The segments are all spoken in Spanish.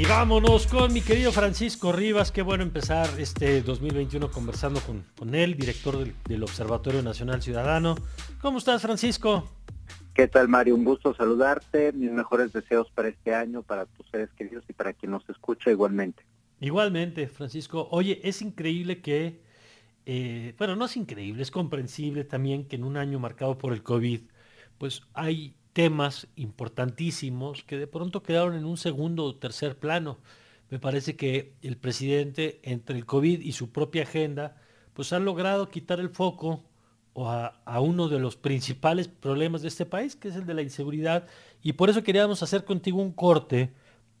Y vámonos con mi querido Francisco Rivas. Qué bueno empezar este 2021 conversando con, con él, director del, del, Observatorio Nacional Ciudadano. ¿Cómo estás, Francisco? ¿Qué tal, Mario? Un gusto saludarte. Mis mejores deseos para este año, para tus seres queridos y para quien nos escucha igualmente. Igualmente, Francisco. Oye, es increíble que, eh, bueno, no es increíble, es comprensible también que en un año marcado por el COVID, pues hay temas importantísimos que de pronto quedaron en un segundo o tercer plano. Me parece que el presidente, entre el COVID y su propia agenda, pues ha logrado quitar el foco a, uno de los principales problemas de este país, que es el de la inseguridad. Y por eso queríamos hacer contigo un corte,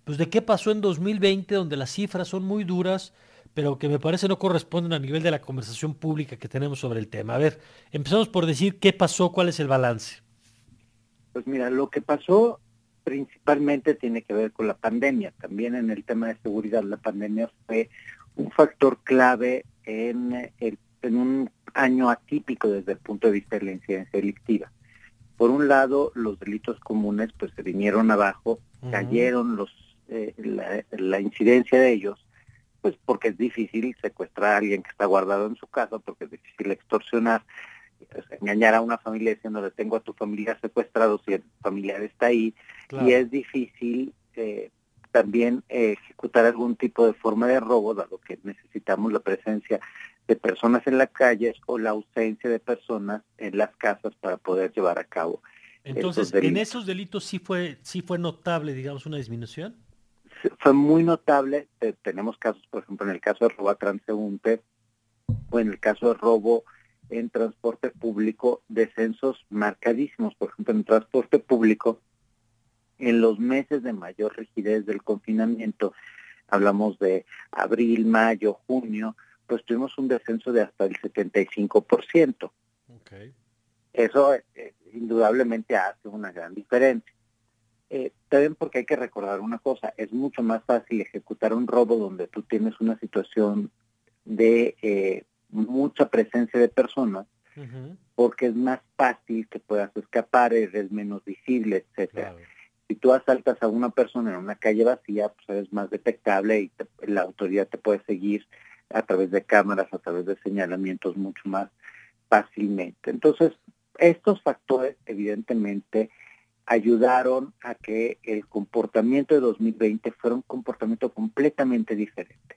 pues de qué pasó en 2020, donde las cifras son muy duras, pero que me parece no corresponden a nivel de la conversación pública que tenemos sobre el tema. A ver, empezamos por decir qué pasó, cuál es el balance. Pues mira, lo que pasó principalmente tiene que ver con la pandemia. También en el tema de seguridad, la pandemia fue un factor clave en, el, en un año atípico desde el punto de vista de la incidencia delictiva. Por un lado, los delitos comunes pues se vinieron abajo, uh -huh. cayeron los eh, la, la, incidencia de ellos, pues porque es difícil secuestrar a alguien que está guardado en su casa, porque es difícil extorsionar, engañar a una familia diciéndole tengo a tu familia secuestrado si el familiar está ahí, claro. y es difícil eh, también eh, ejecutar algún tipo de forma de robo, dado que necesitamos la presencia de personas en las calles o la ausencia de personas en las casas para poder llevar a cabo. Entonces, en esos delitos sí fue, sí fue notable, digamos, una disminución. Fue muy notable. Eh, tenemos casos, por ejemplo, en el caso de robo a transeúnte o en el caso de robo en transporte público, descensos marcadísimos. Por ejemplo, en transporte público, en los meses de mayor rigidez del confinamiento, hablamos de abril, mayo, junio, pues tuvimos un descenso de hasta el 75%. Okay. Eso eh, indudablemente hace una gran diferencia. Eh, también porque hay que recordar una cosa, es mucho más fácil ejecutar un robo donde tú tienes una situación de eh, mucha presencia de personas, uh -huh. porque es más fácil que puedas escapar, eres menos visible, etcétera. Claro. Si tú asaltas a una persona en una calle vacía, pues eres más detectable y te, la autoridad te puede seguir a través de cámaras, a través de señalamientos mucho más fácilmente. Entonces, estos factores evidentemente ayudaron a que el comportamiento de 2020 fuera un comportamiento completamente diferente.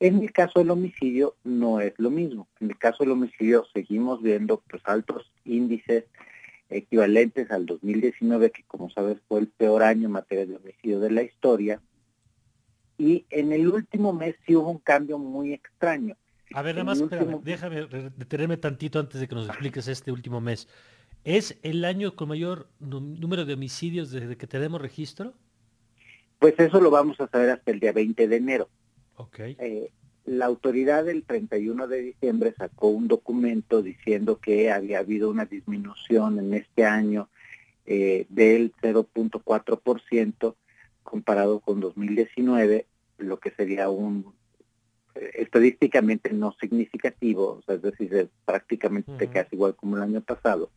En el caso del homicidio no es lo mismo. En el caso del homicidio seguimos viendo pues altos índices equivalentes al 2019, que como sabes fue el peor año en materia de homicidio de la historia. Y en el último mes sí hubo un cambio muy extraño. A ver, nada más, último... déjame detenerme tantito antes de que nos expliques este último mes. ¿Es el año con mayor número de homicidios desde que tenemos registro? Pues eso lo vamos a saber hasta el día 20 de enero. Okay. Eh, la autoridad el 31 de diciembre sacó un documento diciendo que había habido una disminución en este año eh, del 0.4% comparado con 2019, lo que sería un eh, estadísticamente no significativo, o sea, es decir, prácticamente uh -huh. casi igual como el año pasado.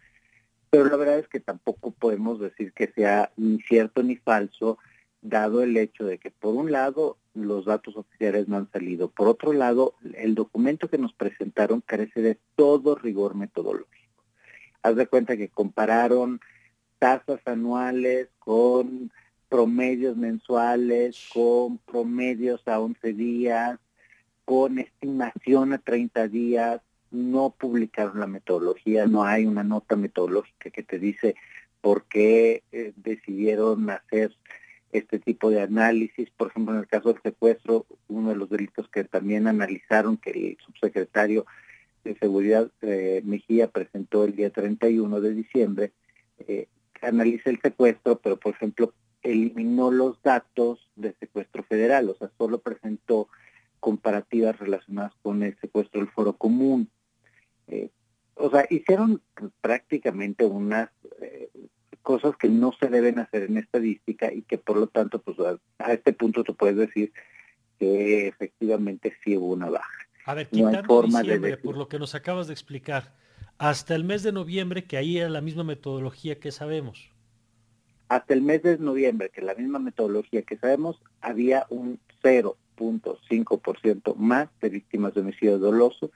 Pero la verdad es que tampoco podemos decir que sea ni cierto ni falso, dado el hecho de que por un lado los datos oficiales no han salido, por otro lado el documento que nos presentaron carece de todo rigor metodológico. Haz de cuenta que compararon tasas anuales con promedios mensuales, con promedios a 11 días, con estimación a 30 días, no publicaron la metodología, no hay una nota metodológica que te dice por qué eh, decidieron hacer este tipo de análisis. Por ejemplo, en el caso del secuestro, uno de los delitos que también analizaron, que el subsecretario de Seguridad eh, Mejía presentó el día 31 de diciembre, eh, analiza el secuestro, pero por ejemplo eliminó los datos de secuestro federal, o sea, solo presentó comparativas relacionadas con el secuestro del foro común. Eh, o sea, hicieron prácticamente unas cosas que no se deben hacer en estadística y que por lo tanto, pues a, este punto tú puedes decir que efectivamente sí hubo una baja. A ver, no hay forma diciembre, de decir... por lo que nos acabas de explicar, hasta el mes de noviembre, que ahí era la misma metodología que sabemos. Hasta el mes de noviembre, que la misma metodología que sabemos, había un 0.5% más de víctimas de homicidio doloso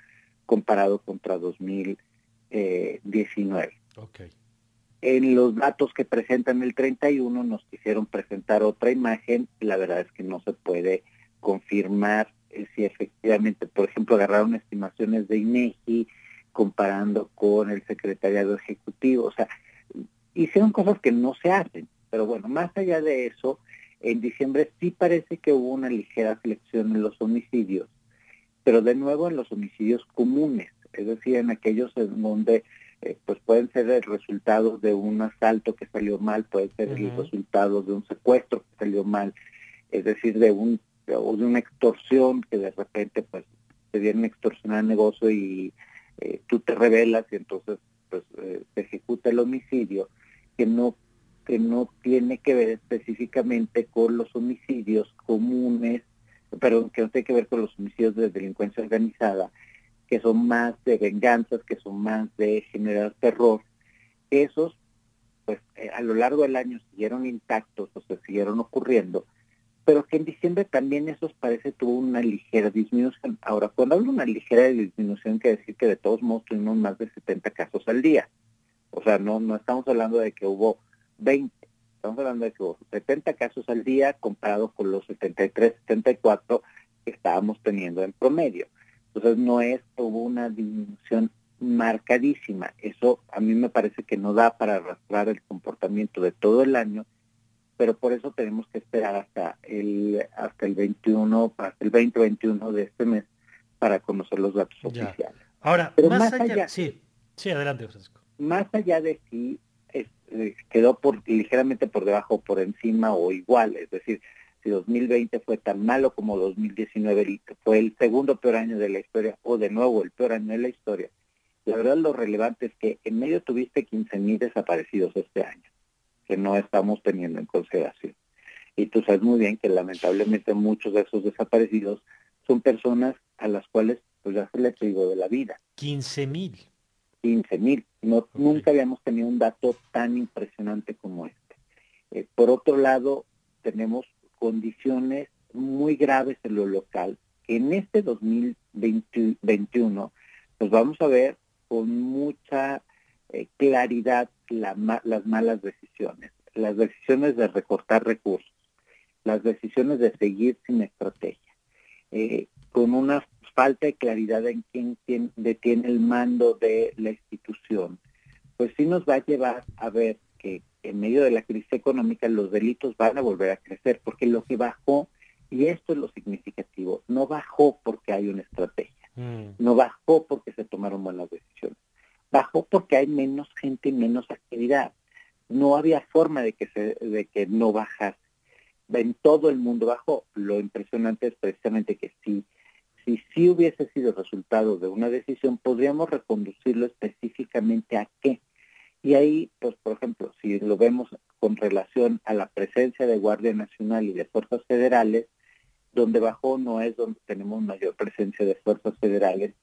comparado contra 2019. Okay. En los datos que presentan el 31 nos quisieron presentar otra imagen, la verdad es que no se puede confirmar eh, si efectivamente, por ejemplo, agarraron estimaciones de INEGI comparando con el secretariado ejecutivo, o sea, hicieron cosas que no se hacen, pero bueno, más allá de eso, en diciembre sí parece que hubo una ligera selección en los homicidios, pero de nuevo en los homicidios comunes, es decir, en aquellos en donde eh, pues pueden ser el resultado de un asalto que salió mal, puede ser el resultado de un secuestro que salió mal, es decir, de un o de una extorsión que de repente pues te vienen a extorsionar el negocio y eh, tú te revelas y entonces pues eh, se ejecuta el homicidio que no que no tiene que ver específicamente con los homicidios comunes, pero que no tiene que ver con los homicidios de delincuencia organizada, que son más de venganzas, que son más de generar terror. Esos, pues eh, a lo largo del año siguieron intactos o se siguieron ocurriendo, pero que en diciembre también esos parece tuvo una ligera disminución. Ahora, cuando hablo de una ligera disminución, quiere decir que de todos modos tuvimos más de 70 casos al día. O sea, no, no estamos hablando de que hubo 20, estamos hablando de que hubo 70 casos al día comparado con los 73, 74 que estábamos teniendo en promedio. Entonces, no es hubo una disminución marcadísima. Eso a mí me parece que no da para arrastrar el comportamiento de todo el año pero por eso tenemos que esperar hasta el hasta el 21, hasta el 2021 de este mes para conocer los datos oficiales. Ahora, pero más, allá, sí, sí, adelante, Francisco. Más allá de si es, eh, quedó por ligeramente por debajo, por encima o igual, es decir, si 2020 fue tan malo como 2019, fue el segundo peor año de la historia o de nuevo el peor año de la historia. La verdad lo relevante es que en medio tuviste 15.000 desaparecidos este año que no estamos teniendo en consideración. Y tú sabes muy bien que lamentablemente muchos de esos desaparecidos son personas a las cuales pues ya se les privó de la vida. 15 mil. 15 mil. No, Nunca habíamos tenido un dato tan impresionante como este. Eh, por otro lado, tenemos condiciones muy graves en lo local. En este 2021 nos vamos a ver con mucha eh, claridad las malas decisiones, las decisiones de recortar recursos, las decisiones de seguir sin estrategia, eh, con una falta de claridad en quién, detiene el mando de la institución, pues sí nos va a llevar a ver en medio de la crisis económica los delitos van a volver a crecer, porque lo que bajó, y esto es lo significativo, no bajó porque hay una estrategia, mm. no bajó porque se tomaron buenas decisiones, bajó porque hay menos gente y menos actividad. No había forma de que, se, de que no bajase. En todo el mundo bajó. Lo impresionante es precisamente que si, si sí hubiese sido resultado de una decisión, podríamos reconducirlo específicamente a qué. Y ahí, pues, por ejemplo, si lo vemos con relación a la presencia de Guardia Nacional y de fuerzas federales, donde bajó no es donde tenemos mayor presencia de fuerzas federales,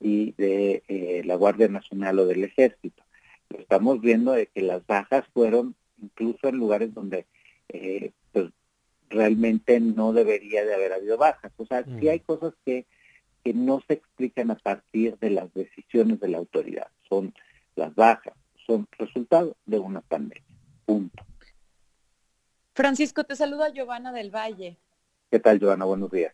y de eh, la Guardia Nacional o del Ejército. estamos viendo de que las bajas fueron incluso en lugares donde eh, pues, realmente no debería de haber habido bajas. O sea, sí mm. hay cosas que, que no se explican a partir de las decisiones de la autoridad. Son las bajas, son resultado de una pandemia. Punto. Francisco, te saluda Giovanna del Valle. ¿Qué tal, Giovanna? Buenos días.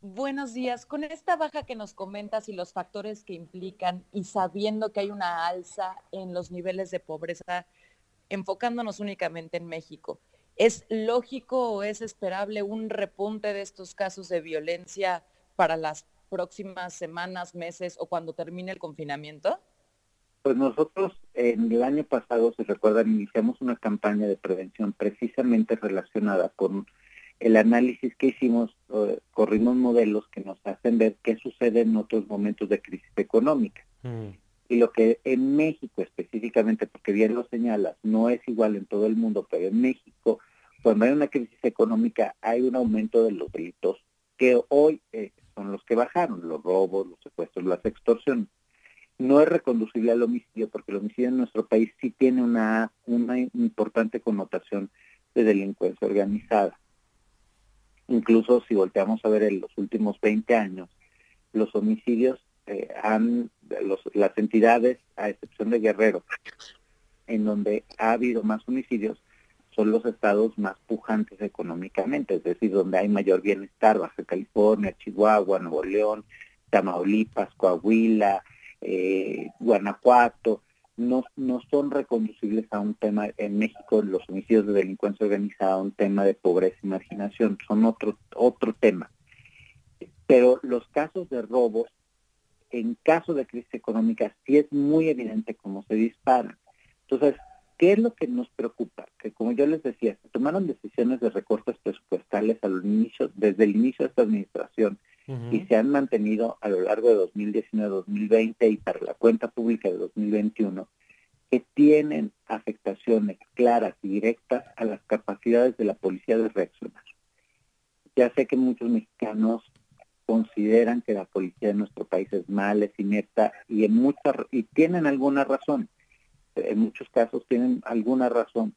Buenos días. Con esta baja que nos comentas y los factores que implican y sabiendo que hay una alza en los niveles de pobreza, enfocándonos únicamente en México, ¿es lógico o es esperable un repunte de estos casos de violencia para las próximas semanas, meses o cuando termine el confinamiento? Pues nosotros en el año pasado, si recuerdan, iniciamos una campaña de prevención precisamente relacionada con el análisis que hicimos, eh, corrimos modelos que nos hacen ver qué sucede en otros momentos de crisis económica. Mm. Y lo que en México específicamente, porque bien lo señalas, no es igual en todo el mundo, pero en México, cuando hay una crisis económica, hay un aumento de los delitos que hoy eh, son los que bajaron, los robos, los secuestros, las extorsiones. No es reconducible al homicidio, porque el homicidio en nuestro país sí tiene una, una importante connotación de delincuencia organizada. Incluso si volteamos a ver en los últimos 20 años, los homicidios eh, han, las entidades, a excepción de Guerrero, en donde ha habido más homicidios, son los estados más pujantes económicamente, es decir, donde hay mayor bienestar, Baja California, Chihuahua, Nuevo León, Tamaulipas, Coahuila, eh, Guanajuato, no, no son reconducibles a un tema en México, los homicidios de delincuencia organizada, un tema de pobreza y marginación, son otro, otro tema. Pero los casos de robos, en caso de crisis económica, sí es muy evidente cómo se disparan. Entonces, ¿qué es lo que nos preocupa? Que como yo les decía, se tomaron decisiones de recortes presupuestales al inicio, desde el inicio de esta administración y se han mantenido a lo largo de 2019-2020 y para la cuenta pública de 2021, que tienen afectaciones claras y directas a las capacidades de la policía de reaccionar. Ya sé que muchos mexicanos consideran que la policía de nuestro país es mal, es inepta y en muchas y tienen alguna razón. En muchos casos tienen alguna razón,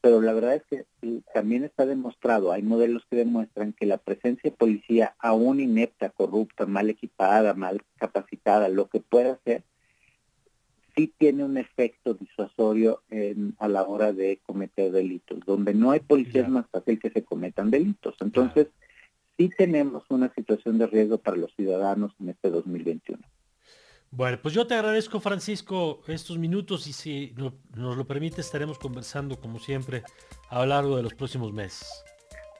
pero la verdad es que también está demostrado, hay modelos que demuestran que la presencia de policía, aún inepta, corrupta, mal equipada, mal capacitada, lo que pueda ser, sí tiene un efecto disuasorio a la hora de cometer delitos. Donde no hay policía es más fácil que se cometan delitos. Entonces, sí tenemos una situación de riesgo para los ciudadanos en este 2021. Bueno, pues yo te agradezco, Francisco, estos minutos y si nos lo permite estaremos conversando, como siempre, a lo largo de los próximos meses.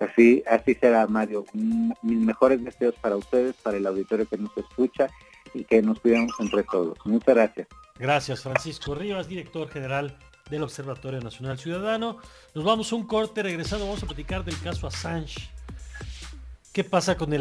Así, así será, Mario. Mis mejores deseos para ustedes, para el auditorio que nos escucha y que nos cuidemos entre todos. Muchas gracias. Gracias, Francisco Rivas, director general del Observatorio Nacional Ciudadano. Nos vamos a un corte, regresando vamos a platicar del caso Assange. ¿Qué pasa con el